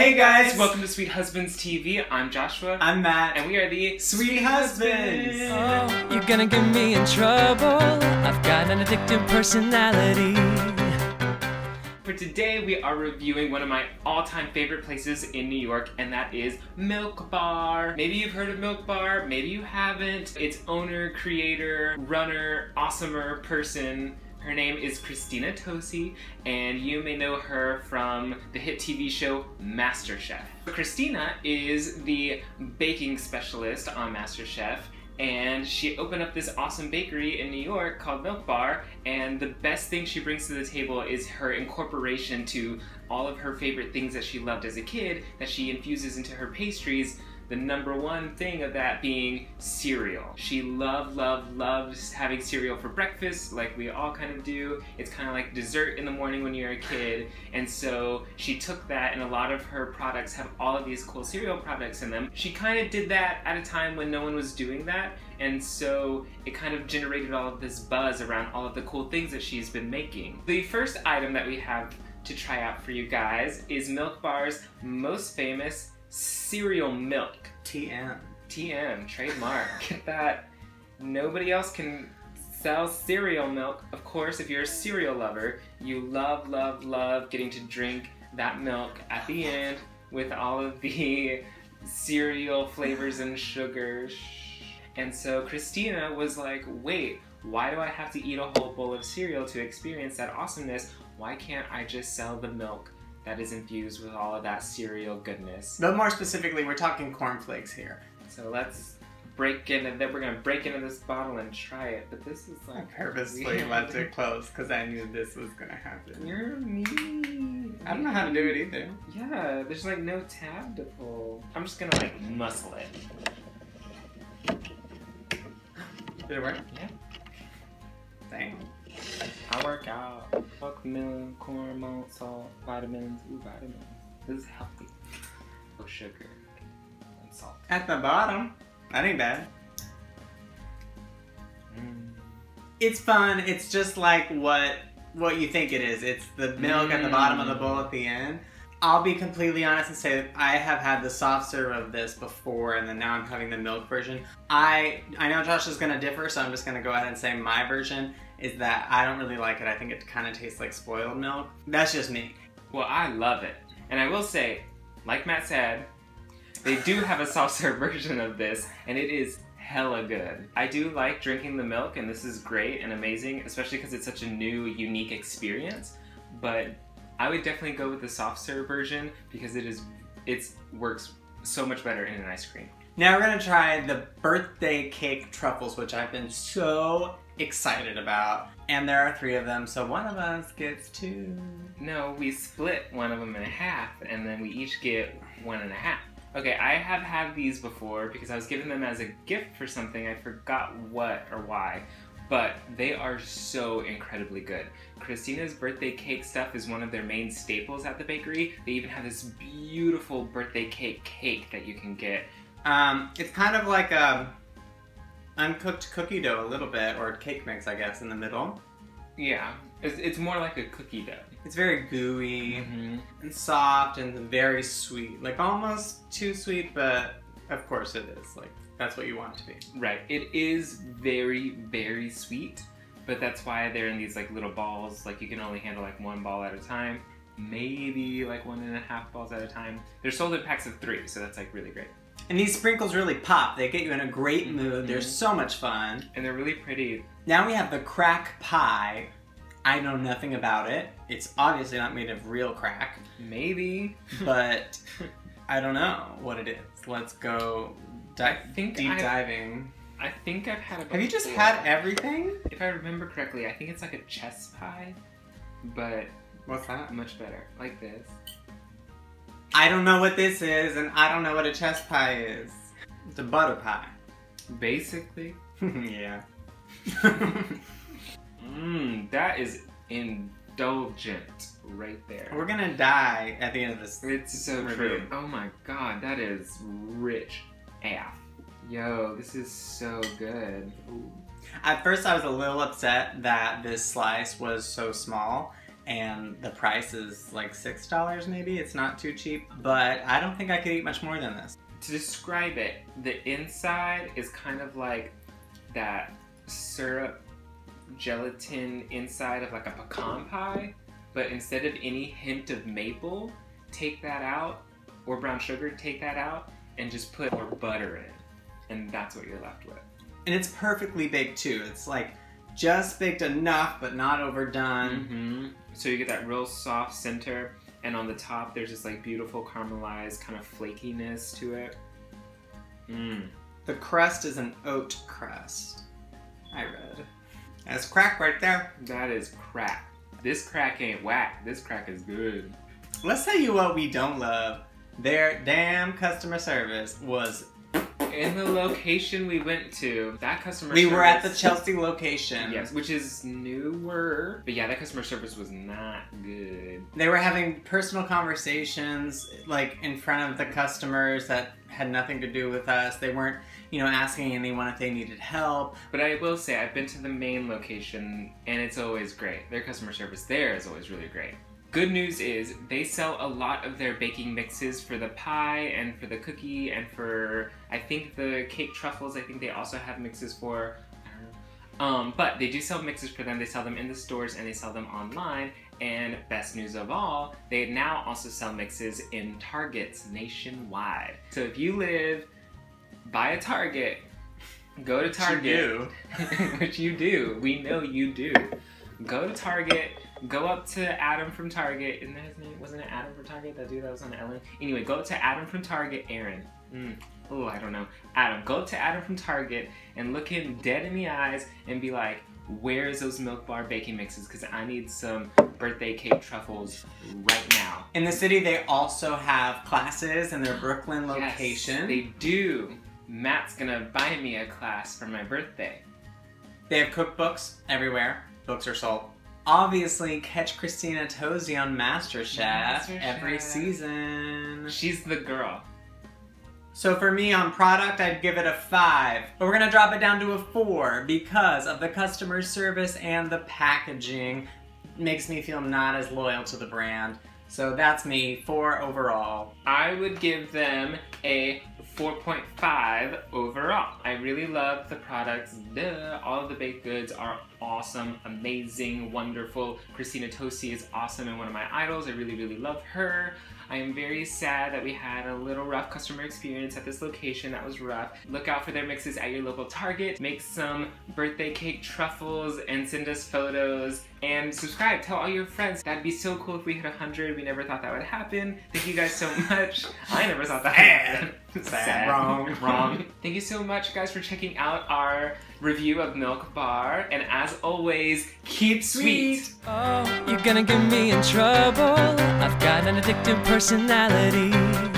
Hey guys, Welcome to Sweet Husbands TV. I'm Joshua. I'm Matt. and we are the Sweet Husbands. Oh, you're gonna get me in trouble. I've got an addictive personality. For today, we are reviewing one of my all-time favorite places in New York, and that is Milk Bar. Maybe you've heard of Milk Bar, maybe you haven't. Its owner, creator, runner, awesomer person. Her name is Christina Tosi, and you may know her from the hit TV show MasterChef. Christina is the baking specialist on MasterChef, and she opened up this awesome bakery in New York called Milk Bar. And the best thing she brings to the table is her incorporation to all of her favorite things that she loved as a kid that she infuses into her pastries. The number one thing of that being cereal. She loved, loved, loves having cereal for breakfast, like we all kind of do. It's kind of like dessert in the morning when you're a kid. And so she took that, and a lot of her products have all of these cool cereal products in them. She kind of did that at a time when no one was doing that. And so it kind of generated all of this buzz around all of the cool things that she's been making. The first item that we have to try out for you guys is Milk Bar's most famous cereal milk. TM. TM, trademark. Get that. Nobody else can sell cereal milk. Of course, if you're a cereal lover, you love, love, love getting to drink that milk at the end with all of the cereal flavors and sugars. And so Christina was like, wait, why do I have to eat a whole bowl of cereal to experience that awesomeness? Why can't I just sell the milk that is infused with all of that cereal goodness? But more specifically, we're talking cornflakes here. So let's break in, and then we're gonna break into this bottle and try it. But this is like I purposely left it closed because I knew this was gonna happen. You're mean. I don't know how to do it either. Yeah, there's like no tab to pull. I'm just gonna like muscle it. Did it work? Yeah. Dang. I work out. Fuck milk, corn, malt, salt, vitamins. Ooh, vitamins. This is healthy. No sugar and salt. At the bottom. That ain't bad. Mm. It's fun. It's just like what what you think it is. It's the milk at the bottom of the bowl at the end. I'll be completely honest and say that I have had the soft serve of this before, and then now I'm having the milk version. I I know Josh is gonna differ, so I'm just gonna go ahead and say my version is that I don't really like it. I think it kind of tastes like spoiled milk. That's just me. Well, I love it. And I will say, like Matt said, they do have a soft serve version of this, and it is hella good. I do like drinking the milk, and this is great and amazing, especially because it's such a new, unique experience. But I would definitely go with the soft serve version because it is it works so much better in an ice cream. Now we're gonna try the birthday cake truffles, which I've been so excited about. And there are three of them, so one of us gets two. No, we split one of them in half, and then we each get one and a half. Okay, I have had these before because I was given them as a gift for something. I forgot what or why, but they are so incredibly good. Christina's birthday cake stuff is one of their main staples at the bakery. They even have this beautiful birthday cake cake that you can get. Um, it's kind of like a uncooked cookie dough, a little bit, or cake mix, I guess, in the middle. Yeah, it's, it's more like a cookie dough. It's very gooey Mm-hmm. and soft and very sweet, like almost too sweet, but of course it is. Like that's what you want it to be. Right. It is very, very sweet, but that's why they're in these like little balls. Like you can only handle like one ball at a time, maybe like one and a half balls at a time. They're sold in packs of three, so that's like really great. And these sprinkles really pop. They get you in a great mood. They're Mhm. so much fun. And they're really pretty. Now we have the crack pie. I know nothing about it. It's obviously not made of real crack, Maybe. but I don't know what it is. Let's go di- I think deep I- diving. I think I've had it. Have you just had everything? If I remember correctly, I think it's like a chess pie, but What's that? much better, like this. I don't know what this is, and I don't know what a chess pie is. It's a butter pie. Basically. yeah. Mmm, that is indulgent right there. We're gonna die at the end of this. It's so Review. true. Oh my god, that is rich AF. Yo, this is so good. At first, I was a little upset that this slice was so small, and the price is like six dollars maybe. It's not too cheap, but I don't think I could eat much more than this. To describe it, the inside is kind of like that syrup gelatin inside of like a pecan pie, but instead of any hint of maple, take that out, or brown sugar, take that out, and just put more butter in. And that's what you're left with. And it's perfectly baked too. It's like just baked enough, but not overdone. Mm-hmm. So you get that real soft center, and on the top there's this like beautiful caramelized kind of flakiness to it. Mmm. The crust is an oat crust. I read. That's crack right there. That is crack. This crack ain't whack. This crack is good. Let's tell you what we don't love. Their damn customer service was. In the location we went to, that customer We service, were at the Chelsea location. Yes, which is newer. But yeah, that customer service was not good. They were having personal conversations, like in front of the customers that had nothing to do with us. They weren't, you know, asking anyone if they needed help. But I will say, I've been to the main location and it's always great. Their customer service there is always really great. Good news is they sell a lot of their baking mixes for the pie and for the cookie and for I think the cake truffles. I think they also have mixes for. I don't know. Um, but they do sell mixes for them. They sell them in the stores and they sell them online. And best news of all, they now also sell mixes in Targets nationwide. So if you live by a Target, go to Target which you do. We know you do. Go to Target. Go up to Adam from Target. Isn't that his name? Wasn't it Adam from Target? That dude that was on Ellen. Anyway, go up to Adam from Target. Aaron. Mm. Oh, I don't know. Adam. Go up to Adam from Target and look him dead in the eyes and be like, "Where's those Milk Bar baking mixes? Because I need some birthday cake truffles right now." In the city, they also have classes in their Brooklyn location. Yes, they do. Matt's gonna buy me a class for my birthday. They have cookbooks everywhere. Books are sold. Obviously, catch Christina Tosi on MasterChef, MasterChef. every season. She's the girl. So for me on product, I'd give it a five, but we're gonna drop it down to a four because of the customer service and the packaging makes me feel not as loyal to the brand. So that's me, four overall. I would give them a 4.5 overall. I really love the products. Duh. All of the baked goods are awesome, amazing, wonderful. Christina Tosi is awesome and one of my idols. I really, really love her. I am very sad that we had a little rough customer experience at this location. That was rough. Look out for their mixes at your local Target. Make some birthday cake truffles and send us photos. And subscribe. Tell all your friends. That'd be so cool if we hit 100. We never thought that would happen. Thank you guys so much. I never thought that would happen. Sad. Wrong. Wrong. Thank you so much, guys, for checking out our review of Milk Bar. And as always, keep sweet. Oh, you're gonna get me in trouble. I've got an addictive personality.